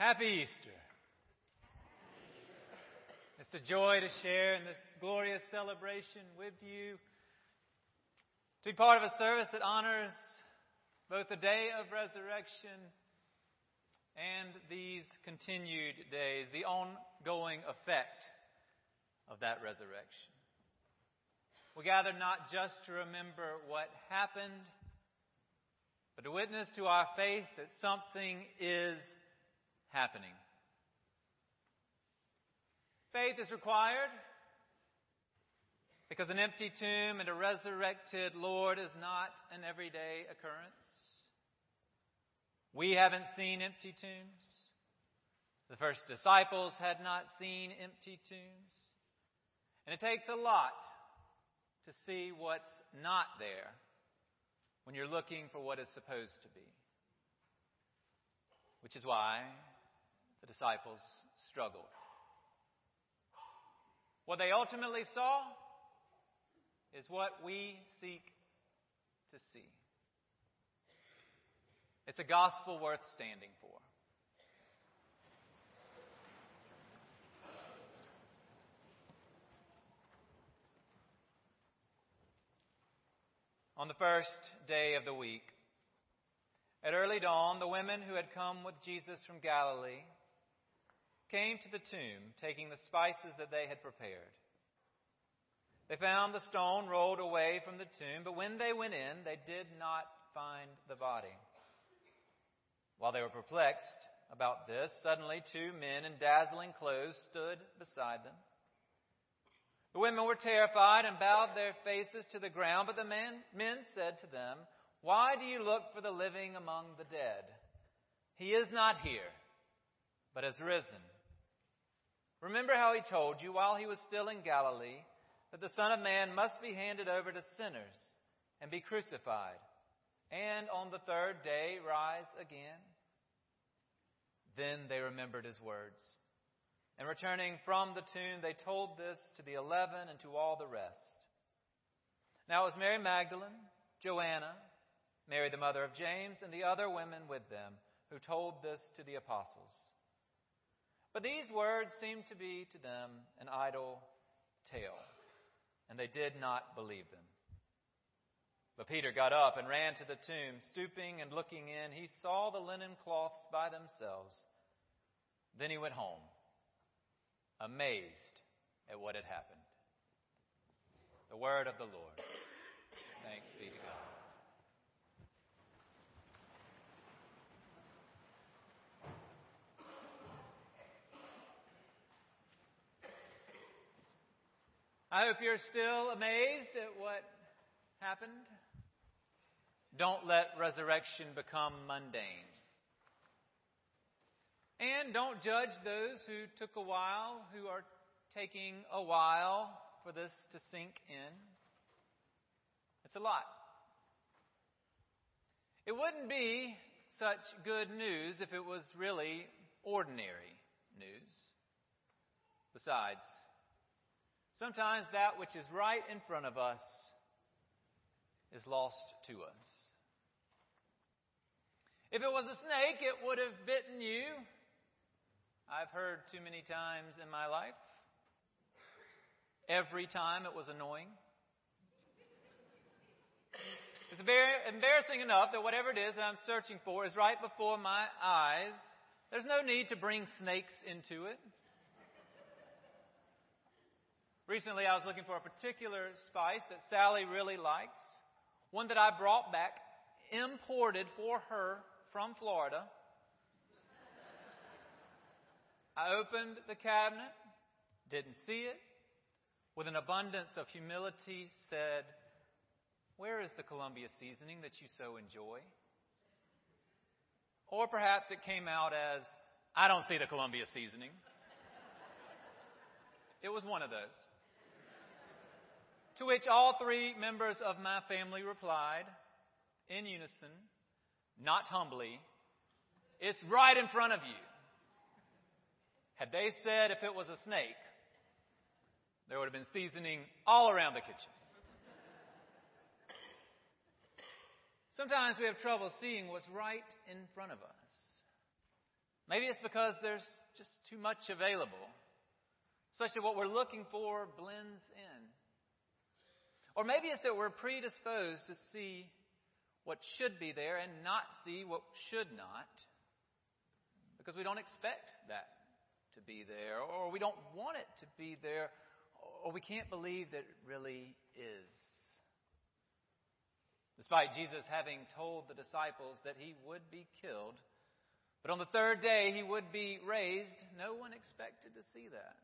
Happy Easter. It's a joy to share in this glorious celebration with you. To be part of a service that honors both the day of resurrection and these continued days, the ongoing effect of that resurrection. We gather not just to remember what happened, but to witness to our faith that something is happening. Faith is required because an empty tomb and a resurrected Lord is not an everyday occurrence. We haven't seen empty tombs. The first disciples had not seen empty tombs. And it takes a lot to see what's not there when you're looking for what is supposed to be. Which is why the disciples struggled. What they ultimately saw is what we seek to see. It's a gospel worth standing for. On the first day of the week, at early dawn, the women who had come with Jesus from Galilee came to the tomb, taking the spices that they had prepared. They found the stone rolled away from the tomb, but when they went in, they did not find the body. While they were perplexed about this, suddenly two men in dazzling clothes stood beside them. The women were terrified and bowed their faces to the ground, but the men, men said to them, Why do you look for the living among the dead? He is not here, but has risen. Remember how he told you while he was still in Galilee that the Son of Man must be handed over to sinners and be crucified, and on the third day rise again? Then they remembered his words and returning from the tomb, they told this to the eleven and to all the rest. Now it was Mary Magdalene, Joanna, Mary the mother of James, and the other women with them who told this to the apostles. But these words seemed to be to them an idle tale, and they did not believe them. But Peter got up and ran to the tomb. Stooping and looking in, he saw the linen cloths by themselves. Then he went home amazed at what had happened. The word of the Lord. Thanks be to God. I hope you're still amazed at what happened. Don't let resurrection become mundane. And don't judge those who took a while, who are taking a while for this to sink in. It's a lot. It wouldn't be such good news if it was really ordinary news. Besides, sometimes that which is right in front of us is lost to us. If it was a snake, it would have bitten you I've heard too many times in my life. Every time it was annoying. It's very embarrassing enough that whatever it is that I'm searching for is right before my eyes. There's no need to bring snakes into it. Recently, I was looking for a particular spice that Sally really likes, one that I brought back, imported for her from Florida. I opened the cabinet, didn't see it, with an abundance of humility said, Where is the Columbia seasoning that you so enjoy? Or perhaps it came out as, I don't see the Columbia seasoning. It was one of those. To which all three members of my family replied in unison, not humbly, It's right in front of you. Had they said if it was a snake, there would have been seasoning all around the kitchen. Sometimes we have trouble seeing what's right in front of us. Maybe it's because there's just too much available, such that what we're looking for blends in. Or maybe it's that we're predisposed to see what should be there and not see what should not because we don't expect that to be there, or we don't want it to be there, or we can't believe that it really is. Despite Jesus having told the disciples that he would be killed, but on the third day he would be raised, no one expected to see that.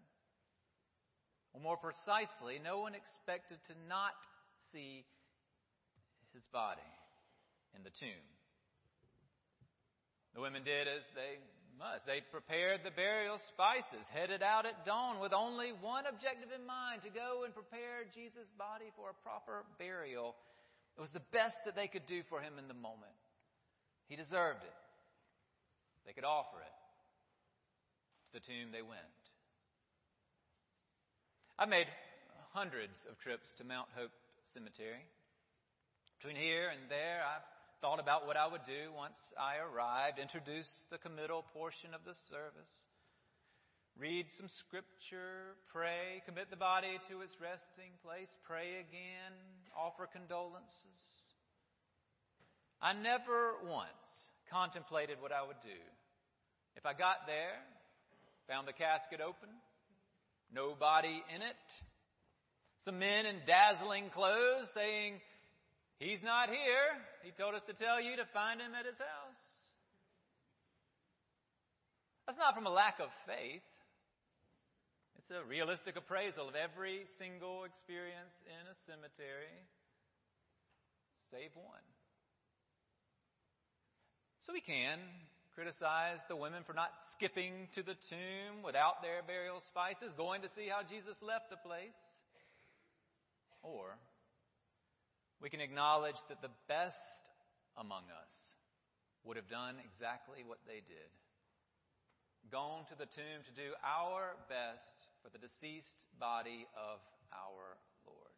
Or more precisely, no one expected to not see his body in the tomb. The women did as they must. They prepared the burial spices, headed out at dawn with only one objective in mind to go and prepare Jesus' body for a proper burial. It was the best that they could do for him in the moment. He deserved it. They could offer it. To the tomb they went. I've made hundreds of trips to Mount Hope Cemetery. Between here and there, I've thought about what I would do once I arrived, introduce the committal portion of the service, read some scripture, pray, commit the body to its resting place, pray again, offer condolences. I never once contemplated what I would do. If I got there, found the casket open, no body in it, some men in dazzling clothes saying, He's not here. He told us to tell you to find him at his house. That's not from a lack of faith. It's a realistic appraisal of every single experience in a cemetery, save one. So we can criticize the women for not skipping to the tomb without their burial spices, going to see how Jesus left the place. Or we can acknowledge that the best among us would have done exactly what they did gone to the tomb to do our best for the deceased body of our Lord.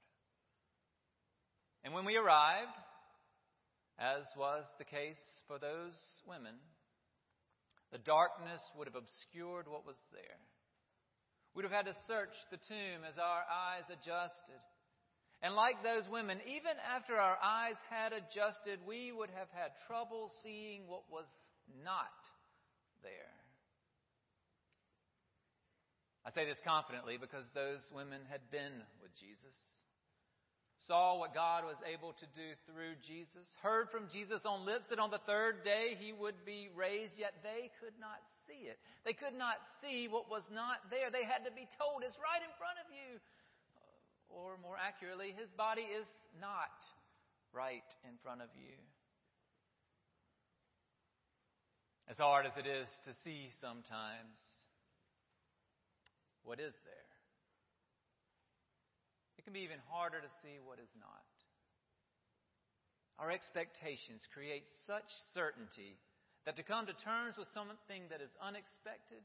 And when we arrived, as was the case for those women, the darkness would have obscured what was there. We'd have had to search the tomb as our eyes adjusted and like those women, even after our eyes had adjusted, we would have had trouble seeing what was not there. I say this confidently because those women had been with Jesus, saw what God was able to do through Jesus, heard from Jesus on lips that on the third day he would be raised, yet they could not see it. They could not see what was not there. They had to be told, it's right in front of you. Or more accurately, his body is not right in front of you. As hard as it is to see sometimes, what is there? It can be even harder to see what is not. Our expectations create such certainty that to come to terms with something that is unexpected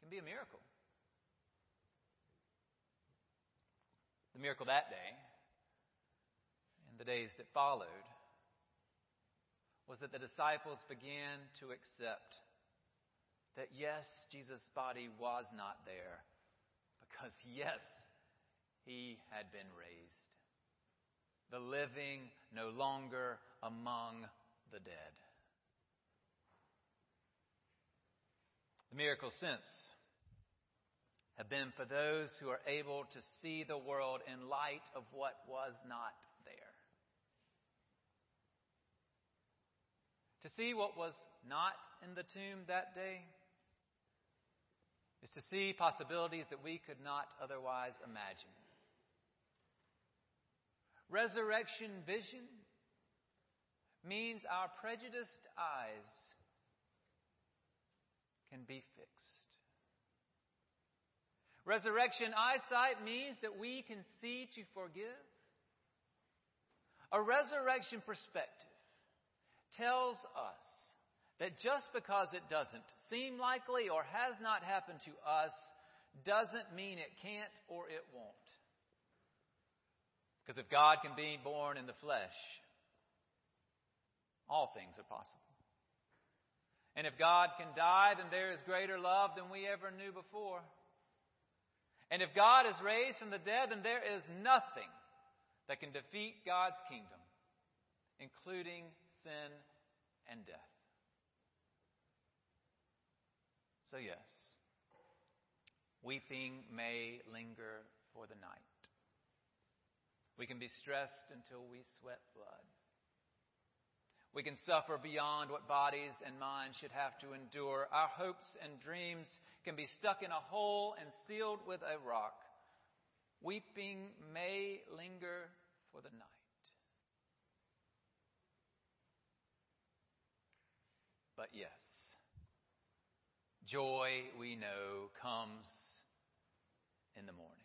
can be a miracle. The miracle that day and the days that followed was that the disciples began to accept that yes, Jesus' body was not there because yes, he had been raised. The living no longer among the dead. The miracles since have been for those who are able to see the world in light of what was not there. To see what was not in the tomb that day is to see possibilities that we could not otherwise imagine. Resurrection vision means our prejudiced eyes can be fixed. Resurrection eyesight means that we can see to forgive. A resurrection perspective tells us that just because it doesn't seem likely or has not happened to us doesn't mean it can't or it won't. Because if God can be born in the flesh, all things are possible. And if God can die, then there is greater love than we ever knew before. And if God is raised from the dead, then there is nothing that can defeat God's kingdom, including sin and death. So, yes, weeping may linger for the night. We can be stressed until we sweat blood. We can suffer beyond what bodies and minds should have to endure. Our hopes and dreams can be stuck in a hole and sealed with a rock. Weeping may linger for the night. But yes, joy, we know, comes in the morning.